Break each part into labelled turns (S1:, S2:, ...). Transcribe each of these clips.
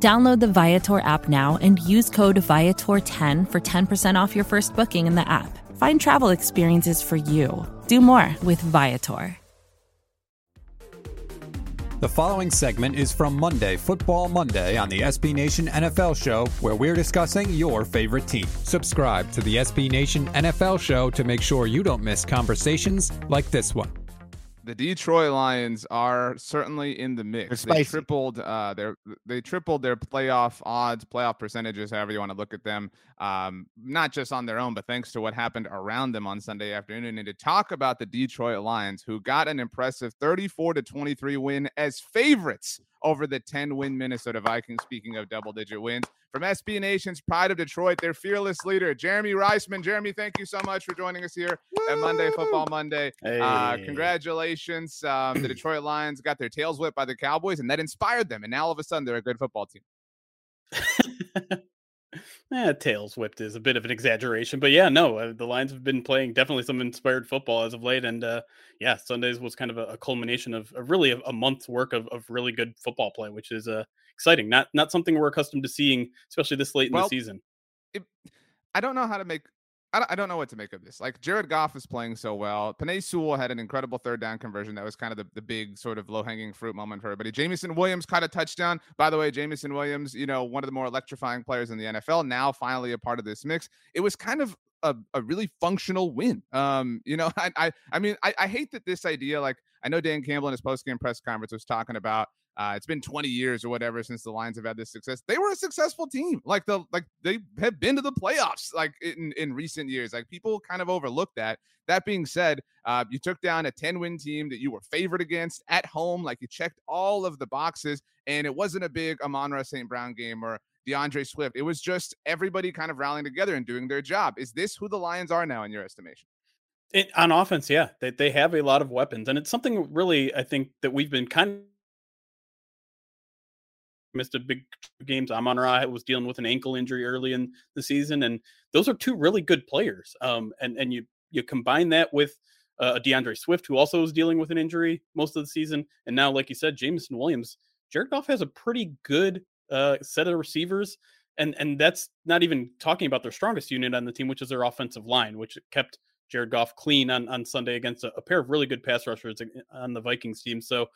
S1: Download the Viator app now and use code Viator10 for 10% off your first booking in the app. Find travel experiences for you. Do more with Viator.
S2: The following segment is from Monday, Football Monday, on the SB Nation NFL Show, where we're discussing your favorite team. Subscribe to the SB Nation NFL Show to make sure you don't miss conversations like this one
S3: the Detroit Lions are certainly in the mix. They tripled uh, their they tripled their playoff odds, playoff percentages, however you want to look at them. Um, not just on their own, but thanks to what happened around them on Sunday afternoon. And to talk about the Detroit Lions, who got an impressive 34 to 23 win as favorites over the 10 win Minnesota Vikings. Speaking of double digit wins, from SB Nation's Pride of Detroit, their fearless leader, Jeremy Reisman. Jeremy, thank you so much for joining us here Woo! at Monday Football Monday. Uh, hey. Uh, congratulations. Um, the Detroit Lions got their tails whipped by the Cowboys, and that inspired them. And now all of a sudden, they're a good football team.
S4: eh, tails whipped is a bit of an exaggeration, but yeah, no, uh, the Lions have been playing definitely some inspired football as of late, and uh, yeah, Sundays was kind of a, a culmination of, of really a, a, month's work of, of really good football play, which is uh, exciting. Not not something we're accustomed to seeing, especially this late in the season.
S3: It, I don't know how to make I don't, know what to make of this. Like Jared Goff is playing so well. Penei Sewell had an incredible third down conversion. That was kind of the, the big sort of low hanging fruit moment for everybody. Jameson Williams caught a touchdown. By the way, Jameson Williams, you know, one of the more electrifying players in the NFL, now finally a part of this mix. It was kind of a, a really functional win. Um, you know, I I, I mean, I, I hate that this idea, like I know Dan Campbell in his post game press conference was talking about uh, it's been 20 years or whatever since the Lions have had this success. They were a successful team. Like the like they have been to the playoffs like in, in recent years. Like people kind of overlooked that. That being said, uh, you took down a 10 win team that you were favored against at home. Like you checked all of the boxes, and it wasn't a big Amon-Ra St. Brown game or D'Andre Swift. It was just everybody kind of rallying together and doing their job. Is this who the Lions are now in your estimation?
S4: It, on offense, yeah, they, they have a lot of weapons, and it's something really I think that we've been kind missed a big games. Amon Ra was dealing with an ankle injury early in the season, and those are two really good players. Um, and and you you combine that with uh, D'Andre Swift, who also was dealing with an injury most of the season, and now, like you said, Jameson Williams. Jared Goff has a pretty good uh, set of receivers, and and that's not even talking about their strongest unit on the team, which is their offensive line, which kept Jared Goff clean on, on Sunday against a, a pair of really good pass rushers uh, on the Vikings team. So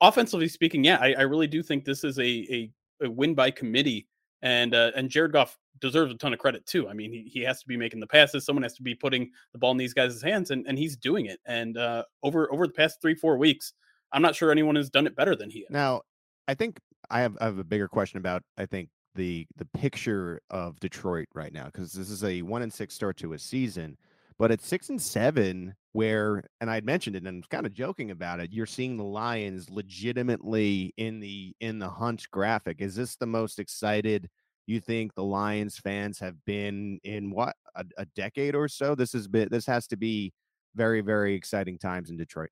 S4: offensively speaking, yeah, I, I really do think this is a, a, a win by committee, and uh, and Jared Goff deserves a ton of credit too. I mean, he, he has to be making the passes. Someone has to be putting the ball in these guys' hands, and, and he's doing it. And uh, over over the past three four weeks, I'm not sure anyone has done it better than he has.
S5: Now, I think I have I have a bigger question about I think the the picture of Detroit right now because this is a one and six start to a season. But at six and seven, where and I had mentioned it and I'm kind of joking about it, you're seeing the Lions legitimately in the in the hunt graphic. Is this the most excited you think the Lions fans have been in what a, a decade or so? This has been this has to be very, very exciting times in Detroit.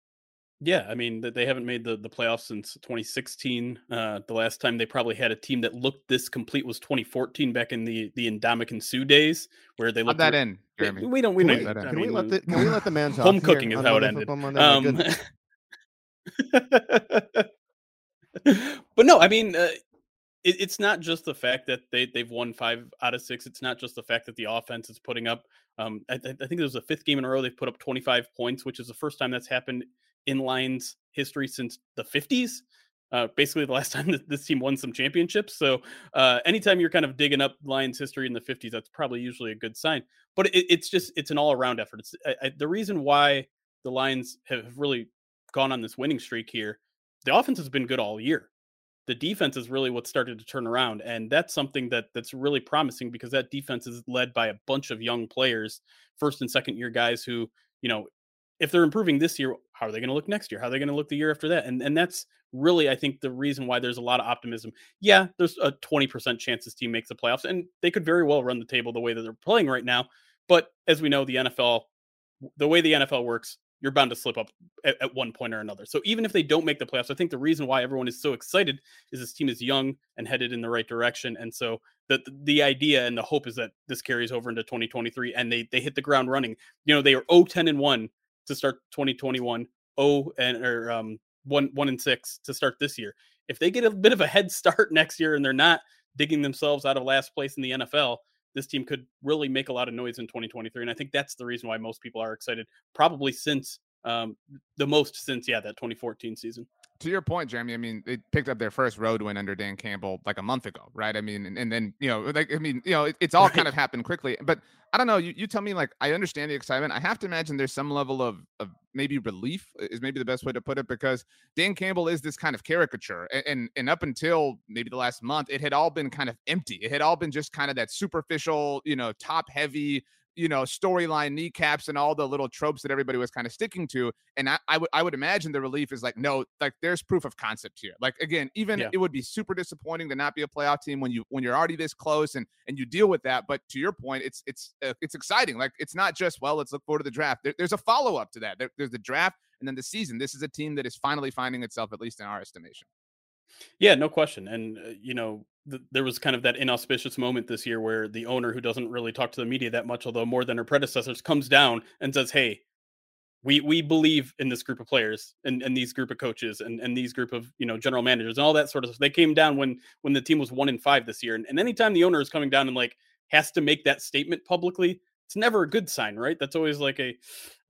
S4: Yeah, I mean they haven't made the, the playoffs since 2016. Uh, the last time they probably had a team that looked this complete was 2014, back in the the Ndamukong Suh days, where they looked
S3: that in. Jeremy.
S4: We don't. We
S5: can
S4: don't.
S5: We, can, we let the, can we let the man talk?
S4: Home cooking is how it ended. Um, but no, I mean, uh, it, it's not just the fact that they they've won five out of six. It's not just the fact that the offense is putting up. Um, I, I think it was the fifth game in a row they've put up 25 points, which is the first time that's happened in Lions history since the 50s. Uh, basically, the last time that this team won some championships. So, uh, anytime you're kind of digging up Lions history in the 50s, that's probably usually a good sign. But it, it's just it's an all around effort. It's I, I, the reason why the Lions have really gone on this winning streak here. The offense has been good all year. The defense is really what started to turn around, and that's something that that's really promising because that defense is led by a bunch of young players, first and second year guys who you know if they're improving this year, how are they going to look next year? How are they going to look the year after that? And and that's really, I think, the reason why there's a lot of optimism. Yeah, there's a 20% chance this team makes the playoffs, and they could very well run the table the way that they're playing right now. But as we know, the NFL, the way the NFL works, you're bound to slip up at, at, one point or another. So even if they don't make the playoffs, I think the reason why everyone is so excited is this team is young and headed in the right direction. And so the the idea and the hope is that this carries over into 2023 and they they hit the ground running. You know, they are 0 10 and 1 to start 2021, 0 and or um 1 1 and 6 to start this year. If they get a bit of a head start next year and they're not digging themselves out of last place in the NFL, this team could really make a lot of noise in 2023. And I think that's the reason why most people are excited, probably since um, the most since, yeah, that 2014 season
S3: to your point, Jeremy, I mean, they picked up their first road win under Dan Campbell like a month ago, right? I mean, and, and then, you know, like, I mean, you know, it, it's all right. kind of happened quickly. But I don't know. You, you tell me, like, I understand the excitement. I have to imagine there's some level of, of maybe relief, is maybe the best way to put it, because Dan Campbell is this kind of caricature. And, and, and up until maybe the last month, it had all been kind of empty. It had all been just kind of that superficial, you know, top heavy, you know storyline kneecaps and all the little tropes that everybody was kind of sticking to and I, I would i would imagine the relief is like no like there's proof of concept here. Like again even yeah. it would be super disappointing to not be a playoff team when you when you're already this close and and you deal with that but to your point it's it's uh, it's exciting. Like it's not just well let's look forward to the draft. There, there's a follow-up to that. There, there's the draft and then the season. This is a team that is finally finding itself at least in our estimation.
S4: Yeah, no question. And, uh, you know, th- there was kind of that inauspicious moment this year where the owner, who doesn't really talk to the media that much, although more than her predecessors, comes down and says, Hey, we we believe in this group of players and, and these group of coaches and, and these group of you know general managers and all that sort of stuff. They came down when when the team was one in five this year. And, and anytime the owner is coming down and like has to make that statement publicly, it's never a good sign, right? That's always like a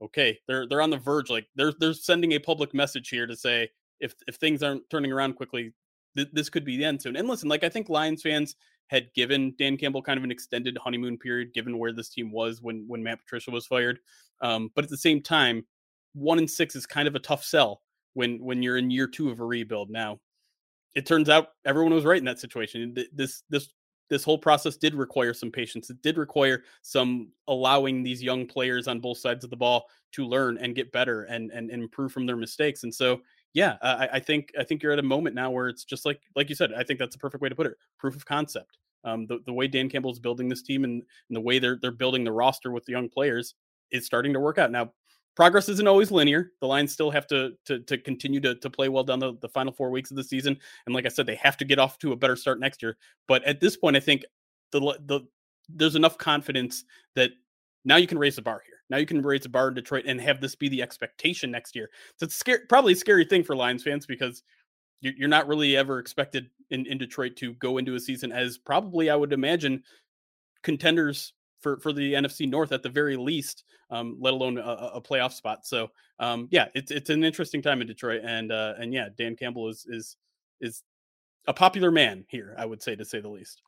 S4: okay, they're they're on the verge, like they're they're sending a public message here to say, if if things aren't turning around quickly, th- this could be the end soon. And listen, like I think Lions fans had given Dan Campbell kind of an extended honeymoon period, given where this team was when when Matt Patricia was fired. Um, but at the same time, one and six is kind of a tough sell when when you're in year two of a rebuild. Now, it turns out everyone was right in that situation. This this this whole process did require some patience. It did require some allowing these young players on both sides of the ball to learn and get better and and, and improve from their mistakes. And so yeah, I, I, think I think you're at a moment now where it's just like like you said. I think that's a perfect way to put it. Proof of concept. Um, the, the way Dan Campbell is building this team and, and the way they're they're building the roster with the young players is starting to work out. Now, progress isn't always linear. The Lions still have to to, to continue to, to play well down the, the final four weeks of the season. And like I said, they have to get off to a better start next year. But at this point, I think the the there's enough confidence that now you can raise the bar here. Now you can raise a bar in Detroit and have this be the expectation next year. So it's scary, probably a scary thing for Lions fans because you're not really ever expected in, in Detroit to go into a season as probably I would imagine contenders for for the NFC North at the very least, um, let alone a, a, playoff spot. So um, yeah, it's it's an interesting time in Detroit, and uh, and yeah, Dan Campbell is is is a popular man here, I would say to say the least.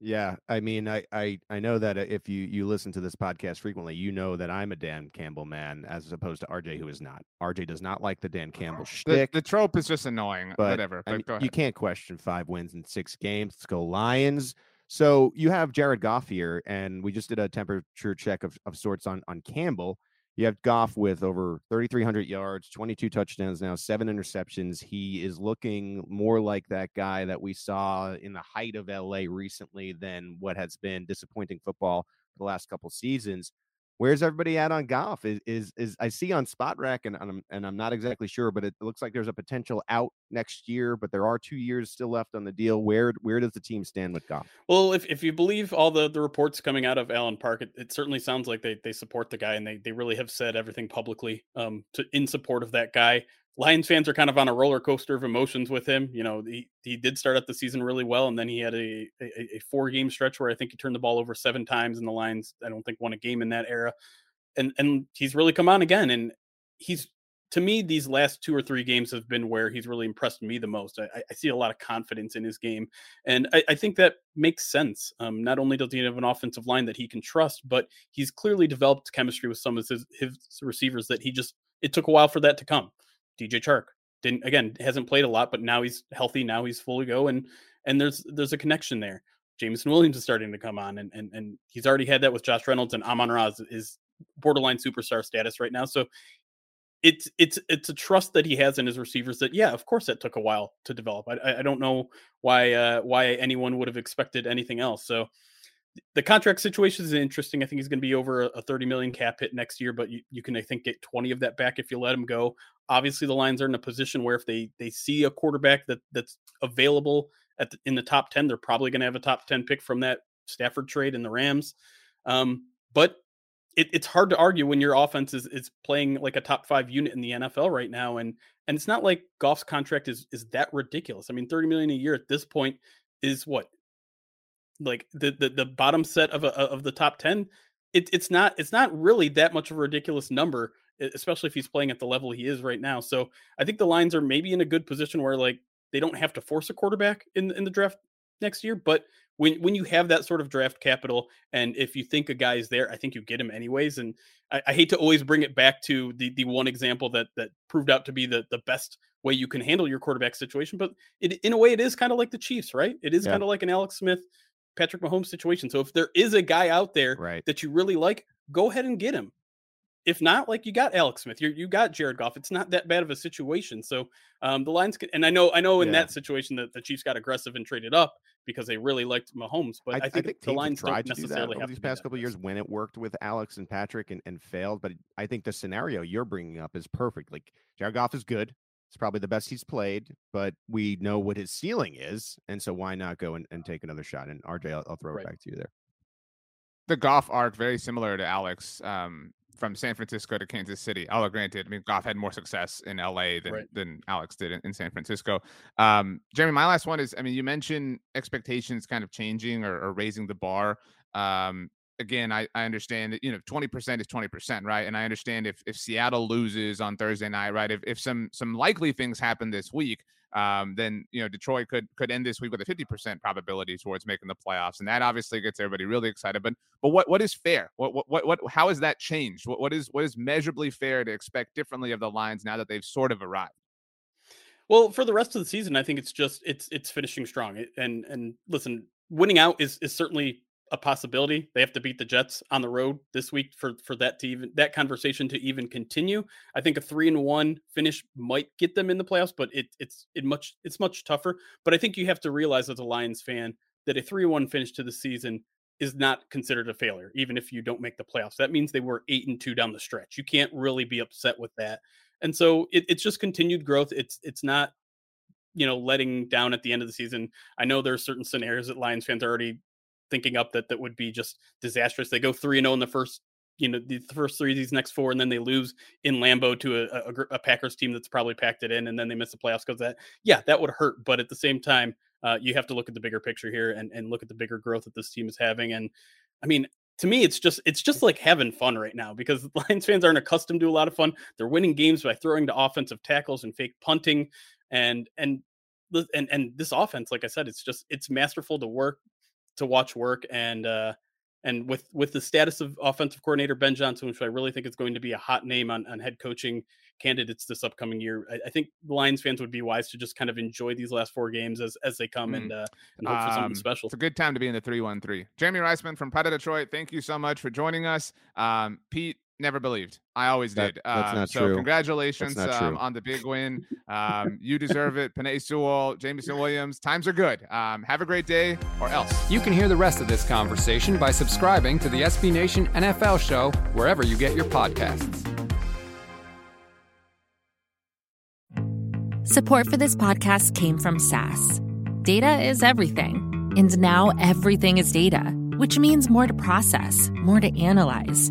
S5: Yeah, I mean, I, I I know that uh, if you you listen to this podcast frequently, you know that I'm a Dan Campbell man, as opposed to RJ, who is not. RJ does not like the Dan Campbell shtick.
S3: The, the trope is just annoying. But, Whatever.
S5: But I mean, you can't question five wins in six games. Let's go Lions. So you have Jared Goff here, and we just did a temperature check of, of sorts on on Campbell. You have Goff with over 3,300 yards, 22 touchdowns now, seven interceptions. He is looking more like that guy that we saw in the height of LA recently than what has been disappointing football the last couple seasons. Where's everybody at on Goff? Is is, is I see on Spotrac and, and I'm and I'm not exactly sure, but it looks like there's a potential out next year, but there are two years still left on the deal. Where where does the team stand with Goff?
S4: Well, if, if you believe all the, the reports coming out of Allen Park, it, it certainly sounds like they, they support the guy and they, they really have said everything publicly um to in support of that guy. Lions fans are kind of on a roller coaster of emotions with him. You know, he, he did start out the season really well, and then he had a, a, a four game stretch where I think he turned the ball over seven times, and the Lions I don't think won a game in that era. And and he's really come on again, and he's to me these last two or three games have been where he's really impressed me the most. I, I see a lot of confidence in his game, and I, I think that makes sense. Um, not only does he have an offensive line that he can trust, but he's clearly developed chemistry with some of his, his receivers that he just it took a while for that to come DJ Chark didn't again hasn't played a lot, but now he's healthy. Now he's fully go, and and there's there's a connection there. Jameson Williams is starting to come on, and and and he's already had that with Josh Reynolds and Amon Ra is borderline superstar status right now. So it's it's it's a trust that he has in his receivers that yeah, of course that took a while to develop. I I don't know why uh, why anyone would have expected anything else. So the contract situation is interesting. I think he's going to be over a 30 million cap hit next year, but you, you can, I think, get 20 of that back if you let him go. Obviously, the Lions are in a position where if they they see a quarterback that that's available at the, in the top 10, they're probably going to have a top 10 pick from that Stafford trade in the Rams. Um, but it, it's hard to argue when your offense is, is playing like a top five unit in the NFL right now. And and it's not like Goff's contract is is that ridiculous. I mean, 30 million a year at this point is what like the the, the bottom set of a, of the top 10 it, it's not it's not really that much of a ridiculous number especially if he's playing at the level he is right now so i think the Lions are maybe in a good position where like they don't have to force a quarterback in in the draft next year but when when you have that sort of draft capital and if you think a guy is there i think you get him anyways and I, I, hate to always bring it back to the the one example that that proved out to be the the best way you can handle your quarterback situation but it, in a way it is kind of like the chiefs right it is yeah. kind of like an alex smith Patrick Mahomes situation. So if there is a guy out there
S5: right.
S4: that you really like, go ahead and get him. If not, like you got Alex Smith, you you got Jared Goff. It's not that bad of a situation. So um, the Lions, can, and I know I know in yeah. that situation that the Chiefs got aggressive and traded up because they really liked Mahomes. But I, I, think, I think, the Lions tried don't necessarily
S5: have these past couple years when it worked with Alex and Patrick and, and failed. But I think the scenario you're bringing up is perfect. Like Jared Goff is good. It's probably the best he's played, but we know what his ceiling is. And so why not go and, and take another shot? And RJ, I'll, I'll throw right. it back to you there.
S3: The Goff arc, very similar to Alex um, from San Francisco to Kansas City. Although, granted, I mean, Goff had more success in LA than, right. than Alex did in, in San Francisco. Um, Jeremy, my last one is I mean, you mentioned expectations kind of changing or, or raising the bar. Um, again, I, I understand that, you know, 20% is 20%, right? And I understand if, if Seattle loses on Thursday night, right? If, if some, some likely things happen this week, um, then, you know, Detroit could, could end this week with a 50% probability towards making the playoffs. And that obviously gets everybody really excited, but, but what, what is fair? What, what, what, what how has that changed? What, what is, what is measurably fair to expect differently of the Lions now that they've sort of arrived?
S4: Well, for the rest of the season, I think it's just it's it's finishing strong. And and listen, winning out is is certainly a possibility. They have to beat the Jets on the road this week for for that to even that conversation to even continue. I think a three and one finish might get them in the playoffs, but it it's it much it's much tougher. But I think you have to realize as a Lions fan that a three one finish to the season is not considered a failure, even if you don't make the playoffs. That means they were eight and two down the stretch. You can't really be upset with that. And so it, it's just continued growth. It's it's not you know letting down at the end of the season. I know there are certain scenarios that Lions fans are already thinking up that that would be just disastrous. They go three and zero oh in the first, you know, the first three of these next four, and then they lose in Lambeau to a, a, a Packers team that's probably packed it in, and then they miss the playoffs because that. Yeah, that would hurt. But at the same time, uh, you have to look at the bigger picture here and and look at the bigger growth that this team is having. And I mean, to me, it's just it's just like having fun right now because Lions fans aren't accustomed to a lot of fun. They're winning games by throwing to offensive tackles and fake punting, and and and and this offense, like I said, it's just it's masterful to work to watch work and uh and with with the status of offensive coordinator Ben Johnson, which I really think is going to be a hot name on, on head coaching candidates this upcoming year, I, I, think Lions fans would be wise to just kind of enjoy these last four games as as they come mm. and uh, and hope um, for something um, special.
S3: It's a good time to be in the three one three. Jeremy Reisman from Pride of Detroit, thank you so much for joining us. Um, Pete, never believed. I always
S5: that,
S3: did.
S5: That's
S3: um,
S5: not
S3: so
S5: true.
S3: congratulations um, on the big win. Um, you deserve it. Penei Sewell, Jameson Williams. Times are good. Um, have a great day or else.
S2: You can hear the rest of this conversation by subscribing to the SB Nation NFL show wherever you get your podcasts.
S1: Support for this podcast came from SAS. Data is everything. And now everything is data, which means more to process, more to analyze